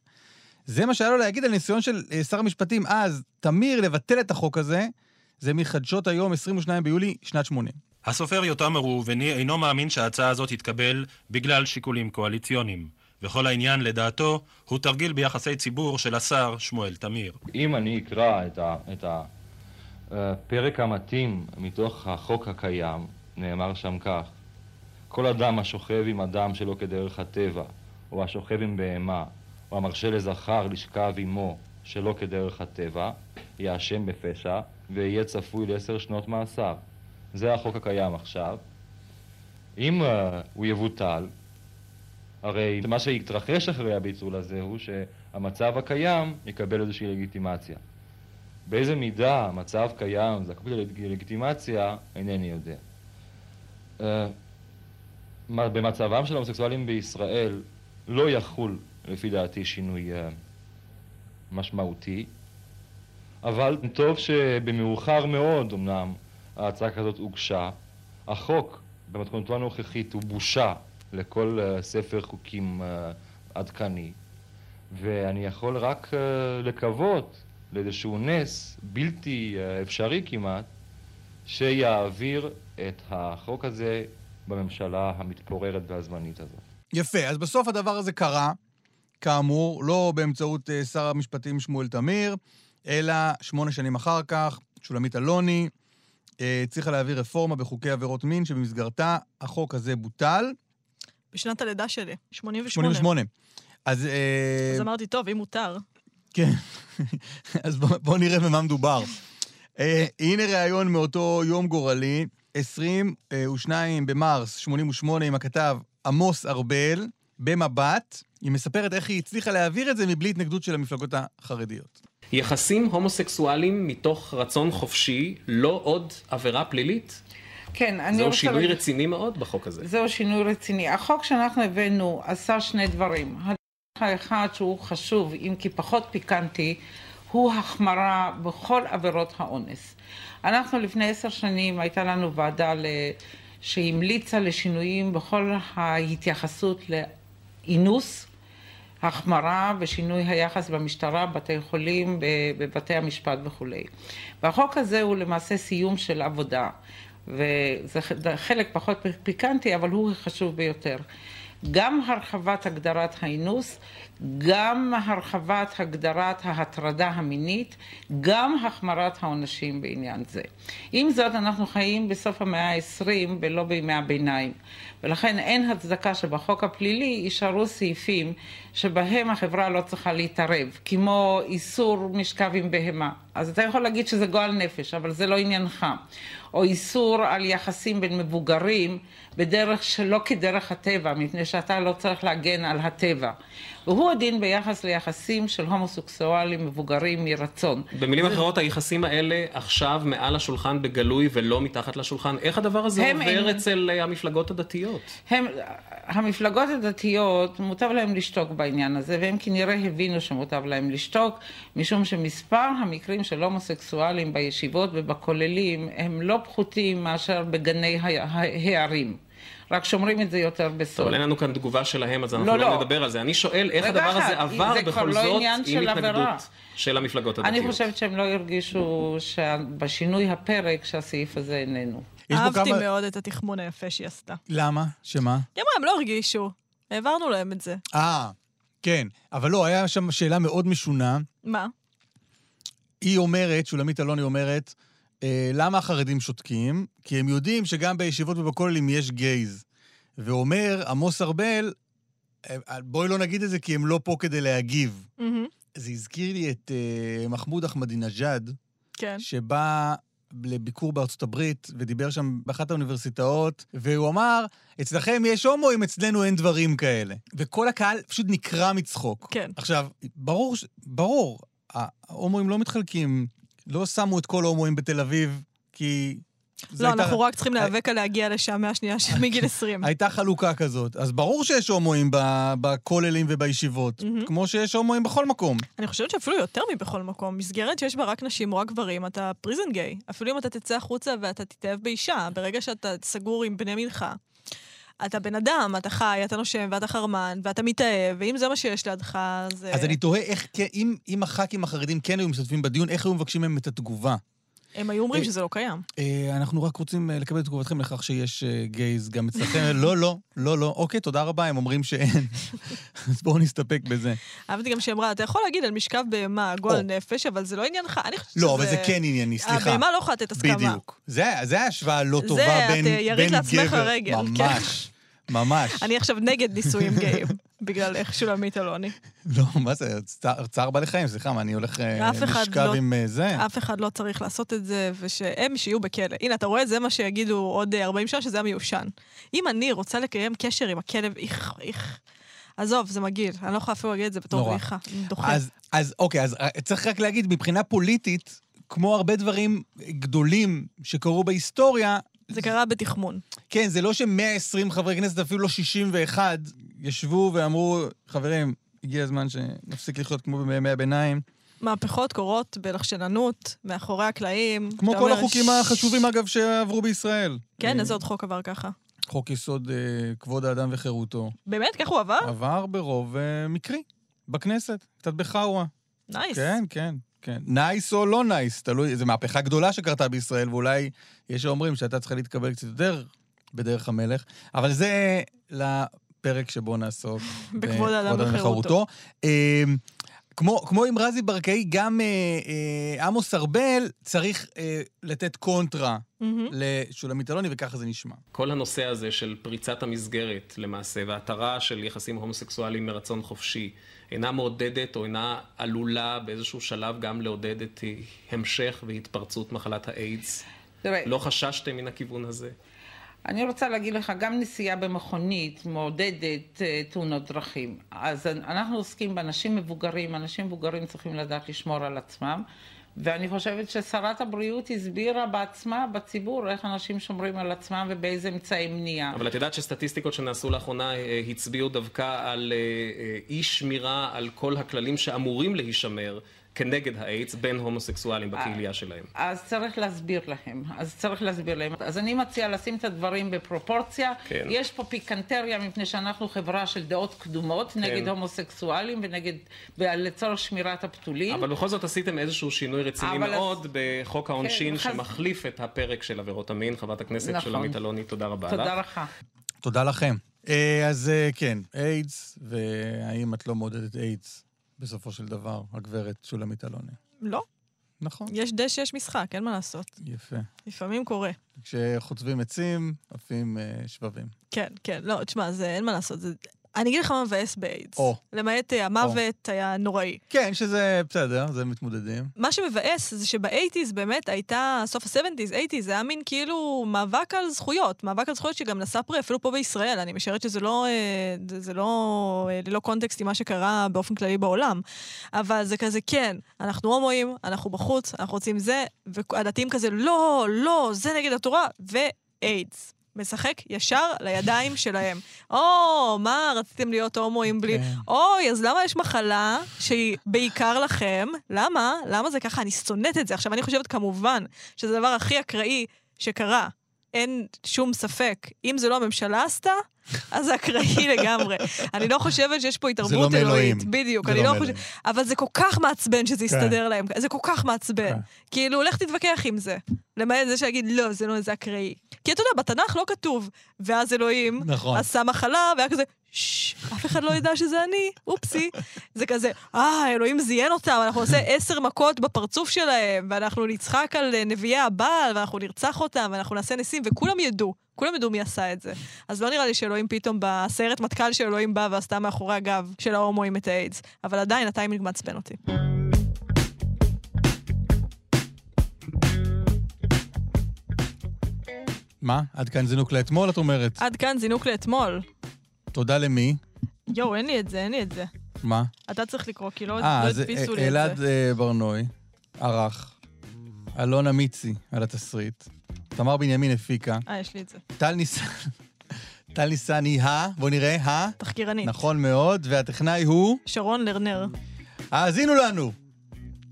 זה מה שהיה לו להגיד על ניסיון של אה, שר המשפטים אז, תמיר, לבטל את החוק הזה. זה מחדשות היום, 22 ביולי, שנת 80. הסופר יותם ראובני אינו מאמין שההצעה הזאת תתקבל בגלל שיקולים קואליציוניים. וכל העניין, לדעתו, הוא תרגיל ביחסי ציבור של השר שמואל תמיר. אם אני אקרא את, ה, את הפרק המתאים מתוך החוק הקיים, נאמר שם כך: כל אדם השוכב עם אדם שלא כדרך הטבע, או השוכב עם בהמה, או המרשה לזכר לשכב עמו שלא כדרך הטבע, יאשם בפשע ויהיה צפוי לעשר שנות מאסר. זה החוק הקיים עכשיו. אם uh, הוא יבוטל, הרי מה שיתרחש אחרי הביטול הזה הוא שהמצב הקיים יקבל איזושהי לגיטימציה. באיזה מידה המצב קיים זקוק ללגיטימציה, אינני יודע. Uh, במצבם של ההומוסקסואלים בישראל לא יחול, לפי דעתי, שינוי uh, משמעותי, אבל טוב שבמאוחר מאוד, אמנם, ההצעה כזאת הוגשה. החוק במתכונתו הנוכחית הוא בושה לכל uh, ספר חוקים uh, עדכני, ואני יכול רק uh, לקוות לאיזשהו נס בלתי אפשרי כמעט, שיעביר את החוק הזה בממשלה המתפוררת והזמנית הזאת. יפה, אז בסוף הדבר הזה קרה, כאמור, לא באמצעות אה, שר המשפטים שמואל תמיר, אלא שמונה שנים אחר כך, שולמית אלוני אה, הצליחה להעביר רפורמה בחוקי עבירות מין, שבמסגרתה החוק הזה בוטל. בשנת הלידה שלי, 88. 88. אז... אה, אז אמרתי, טוב, אם מותר. כן, אז בואו בוא נראה במה מדובר. אה, הנה ראיון מאותו יום גורלי, 22 במרס 88, עם הכתב עמוס ארבל, במבט. היא מספרת איך היא הצליחה להעביר את זה מבלי התנגדות של המפלגות החרדיות. יחסים הומוסקסואליים מתוך רצון חופשי, לא עוד עבירה פלילית? כן, אני זהו רוצה... שינוי להגיד- רציני מאוד בחוק הזה. זהו שינוי רציני. החוק שאנחנו הבאנו עשה שני דברים. הדבר האחד שהוא חשוב, אם כי פחות פיקנטי, הוא החמרה בכל עבירות האונס. אנחנו לפני עשר שנים הייתה לנו ועדה ל... שהמליצה לשינויים בכל ההתייחסות לאינוס, החמרה ושינוי היחס במשטרה, בתי חולים, בבתי המשפט וכולי. והחוק הזה הוא למעשה סיום של עבודה, וזה חלק פחות פיקנטי, אבל הוא חשוב ביותר. גם הרחבת הגדרת האינוס, גם הרחבת הגדרת ההטרדה המינית, גם החמרת העונשים בעניין זה. עם זאת, אנחנו חיים בסוף המאה ה-20 ולא בימי הביניים, ולכן אין הצדקה שבחוק הפלילי יישארו סעיפים שבהם החברה לא צריכה להתערב, כמו איסור משכב עם בהמה. אז אתה יכול להגיד שזה גועל נפש, אבל זה לא עניינך. או איסור על יחסים בין מבוגרים בדרך שלא כדרך הטבע, מפני שאתה לא צריך להגן על הטבע. והוא הדין ביחס ליחסים של הומוסקסואלים מבוגרים מרצון. במילים זה- אחרות, היחסים האלה עכשיו מעל השולחן בגלוי ולא מתחת לשולחן. איך הדבר הזה הם עובר אין- אצל אה, המפלגות הדתיות? הם, המפלגות הדתיות, מוטב להם לשתוק בעניין הזה, והם כנראה הבינו שמוטב להם לשתוק, משום שמספר המקרים של הומוסקסואלים בישיבות ובכוללים הם לא פחותים מאשר בגני ה- ההערים. רק שומרים את זה יותר בסוד. אבל אין לנו כאן תגובה שלהם, אז אנחנו לא, לא לא. נדבר על זה. אני שואל איך הדבר אחד, הזה עבר בכל לא זאת עם של. התנגדות של המפלגות הדתיות. אני חושבת שהם לא הרגישו שבשינוי הפרק שהסעיף הזה איננו. אהבתי כמה- מאוד את התחמון היפה שהיא עשתה. למה? שמה? היא אמרה, הם לא הרגישו. העברנו להם את זה. אה, כן. אבל לא, היה שם שאלה מאוד משונה. מה? היא אומרת, שולמית אלוני אומרת, למה החרדים שותקים? כי הם יודעים שגם בישיבות ובכוללים יש גייז. ואומר עמוס ארבל, אה, בואי לא נגיד את זה כי הם לא פה כדי להגיב. מהמם. זה הזכיר לי את אה, מחמוד אחמדינג'אד, כן. שבא לביקור בארצות הברית ודיבר שם באחת האוניברסיטאות, והוא אמר, אצלכם יש הומואים, אצלנו אין דברים כאלה. וכל הקהל פשוט נקרע מצחוק. כן. עכשיו, ברור, ברור, ההומואים לא מתחלקים, לא שמו את כל ההומואים בתל אביב, כי... לא, הייתה- אנחנו רק צריכים להיאבק על להגיע לשם מהשנייה של מגיל 20. הייתה חלוקה כזאת. אז ברור שיש הומואים בכוללים ובישיבות, מהמם. כמו שיש הומואים בכל מקום. אני חושבת שאפילו יותר מבכל מקום. מסגרת שיש בה רק נשים או רק גברים, אתה פריזן גיי. אפילו אם אתה תצא החוצה ואתה תתאהב באישה, ברגע שאתה סגור עם בני מנחה, אתה בן אדם, אתה חי, אתה נושם ואתה חרמן, ואתה מתאהב, ואם זה מה שיש לידך, אז... אז אני תוהה איך, כן- אם, אם הח"כים החרדים כן היו משתתפים בדיון, איך היו מבקשים מהם את התגובה? הם היו אומרים אה, שזה לא קיים. אה, אנחנו רק רוצים אה, לקבל את תגובתכם לכך שיש גייז גם אצלכם. לא, לא, לא, לא. אוקיי, תודה רבה, הם אומרים שאין. אז בואו נסתפק בזה. אהבתי גם שאמרה, אתה יכול להגיד על משכב בהמה, גועל נפש, אבל זה לא עניינך. אני חושבת שזה... לא, אבל זה כן ענייני, סליחה. הבהמה לא יכולה לתת הסכמה. בדיוק. זה זה השוואה לא זה, טובה את, בין אה, ירית בין לעצמך גבר. לרגל, כן. ממש, ממש. אני עכשיו נגד נישואים גאים, בגלל איך שולמית אלוני. לא, מה זה, צער- בעלי חיים, סליחה, מה, אני הולך אה, לשכב לא- עם אה, זה? אף אחד לא צריך לעשות את זה, ושהם שיהיו בכלא. הנה, אתה רואה, זה מה שיגידו עוד אה, 40 שנה, שזה היה מיושן. אם אני רוצה לקיים קשר עם הכלב, איך, איך... עזוב, זה מגעיל. אני לא יכולה אפילו להגיד את זה בתור. בדיחה. דוחה. אז, אז אוקיי, אז אה, צריך רק להגיד, מבחינה פוליטית, כמו הרבה דברים גדולים שקרו בהיסטוריה, זה קרה בתחמון. כן, זה לא ש-120 חברי כנסת, אפילו לא 61, ישבו ואמרו, חברים, הגיע הזמן שנפסיק לחיות כמו בימי הביניים. מהפכות קורות בלחשננות, מאחורי הקלעים. כמו כל החוקים "ש- החשובים, אגב, שעברו בישראל. כן, איזה עוד חוק עבר ככה? חוק יסוד אה, כבוד האדם וחירותו. באמת? ככה הוא עבר? עבר ברוב אה, מקרי, בכנסת, קצת בחאווה. nice. כן, כן, כן. nice או לא nice, תלוי, זו מהפכה גדולה שקרתה בישראל, ואולי יש שאומרים שהייתה צריכה להתקבל קצת יותר בדרך המלך, אבל זה פרק שבו נעסוק בכבוד האדם וחירותו. אה, כמו, כמו עם רזי ברקאי, גם אה, אה, עמוס ארבל צריך אה, לתת קונטרה מהמם. לשולמית אלוני, וככה זה נשמע. כל הנושא הזה של פריצת המסגרת למעשה, והתרה של יחסים הומוסקסואליים מרצון חופשי, אינה מעודדת או אינה עלולה באיזשהו שלב גם לעודד את המשך והתפרצות מחלת האיידס. תראה, לא חששתם מן הכיוון הזה? אני רוצה להגיד לך, גם נסיעה במכונית מעודדת אה, תאונות דרכים. אז אנחנו עוסקים באנשים מבוגרים, אנשים מבוגרים צריכים לדעת לשמור על עצמם, ואני חושבת ששרת הבריאות הסבירה בעצמה, בציבור, איך אנשים שומרים על עצמם ובאיזה אמצעי מניעה. אבל את יודעת שסטטיסטיקות שנעשו לאחרונה אה, הצביעו דווקא על אה, אה, אי שמירה על כל הכללים שאמורים להישמר כנגד האיידס בין הומוסקסואלים בקהילייה שלהם. אז צריך להסביר להם, אז צריך להסביר להם. אז אני מציעה לשים את הדברים בפרופורציה. כן. יש פה פיקנטריה מפני שאנחנו חברה של דעות קדומות נגד הומוסקסואלים ונגד, לצורך שמירת הפתולים. אבל בכל זאת עשיתם איזשהו שינוי רציני מאוד בחוק העונשין כן, חז- שמחליף את הפרק של עבירות המין. חברת הכנסת נכון. שולמית אלוני, תודה רבה לך. תודה לך. תודה לכם. אה, אז אה, כן, איידס, והאם את לא מעודדת איידס בסופו של דבר, הגברת שולמית אלוני? לא. נכון. יש דשא, יש משחק, אין מה לעשות. יפה. לפעמים קורה. כשחוצבים עצים, עפים אה, שבבים. כן, כן, לא, תשמע, זה אין מה לעשות. זה... אני אגיד לך מה מבאס באיידס. או. למעט אה, המוות היה נוראי. כן, שזה בסדר, זה מתמודדים. מה שמבאס זה שבאייטיז באמת הייתה, סוף ה-70's, 80's, זה היה מין כאילו מאבק על זכויות. מאבק על זכויות שגם נשא פרי אפילו פה בישראל. אני משערת שזה לא, אה, זה- זה לא, אה, ללא קונטקסט עם מה שקרה באופן כללי בעולם. אבל זה כזה, כן, אנחנו הומואים, אנחנו בחוץ, אנחנו רוצים זה, והדתיים כזה, לא, לא, זה נגד התורה, ואיידס. משחק ישר לידיים שלהם. או, מה, רציתם להיות הומואים בלי... כן. אוי, אז למה יש מחלה שהיא בעיקר לכם? למה? למה זה ככה? אני שונאת את זה. עכשיו, אני חושבת כמובן שזה הדבר הכי אקראי שקרה. אין שום ספק. אם זה לא הממשלה עשתה, אז זה אקראי לגמרי. אני לא חושבת שיש פה התערבות לא מאלוהים. אלוהית. בדיוק, זה אני לא לא. חושבת... אבל זה כל כך מעצבן שזה כן. יסתדר להם. זה כל כך מעצבן. כאילו, לך תתווכח עם זה. למעט זה שיגיד, לא, זה לא, זה אקראי. כי אתה יודע, בתנ"ך לא כתוב, ואז אלוהים נכון. עשה מחלה, והיה כזה, ששש, אף אחד לא ידע שזה אני, אופסי. זה כזה, אה, אלוהים זיין אותם, אנחנו נעשה עשר מכות בפרצוף שלהם, ואנחנו נצחק על אה, נביאי הבעל, ואנחנו נרצח אותם, ואנחנו נעשה ניסים, וכולם ידעו, כולם ידעו מי עשה את זה. אז לא נראה לי שאלוהים פתאום, בסיירת מטכ"ל של אלוהים בא ועשתה מאחורי הגב של ההומואים את האיידס. אבל עדיין, הטיימינג מעצבן אותי. מה? עד כאן זינוק לאתמול, את אומרת? עד כאן זינוק לאתמול. תודה למי? יואו, אין לי את זה, אין לי את זה. מה? אתה צריך לקרוא, כי לא אה, לא הדפיסו לי את אלעד זה. אה, ברנוי ערך, אלונה מיצי על התסריט, תמר בנימין הפיקה, אה, יש לי את זה. טל ניסן, טל ניסן היא ה... בוא נראה, ה... תחקירנית. נכון מאוד, והטכנאי הוא... שרון לרנר. האזינו לנו!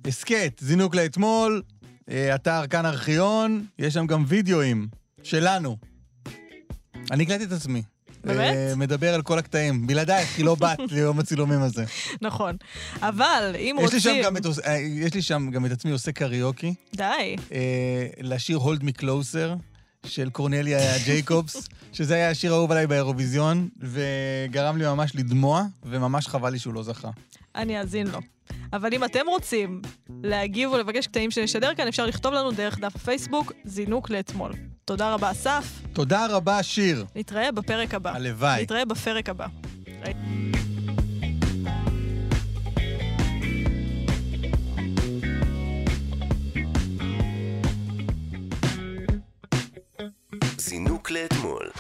הסכת, זינוק לאתמול, אה, אתר כאן ארכיון, יש שם גם וידאוים שלנו. אני הקלטתי את עצמי. באמת? אה, מדבר על כל הקטעים. בלעדייך, כי לא באת ליום הצילומים הזה. נכון. אבל אם רוצים... אה, יש לי שם גם את עצמי עושה קריוקי. די. אה, לשיר Hold Me Closer של קורנליה ג'ייקובס, שזה היה השיר האהוב עליי באירוויזיון, וגרם לי ממש לדמוע, וממש חבל לי שהוא לא זכה. אני אאזין לו. אבל אם אתם רוצים להגיב ולבקש קטעים שנשדר כאן, אפשר לכתוב לנו דרך דף הפייסבוק, זינוק לאתמול. תודה רבה, אסף. תודה רבה, שיר. נתראה בפרק הבא. הלוואי. נתראה בפרק הבא. זינוק לאתמול.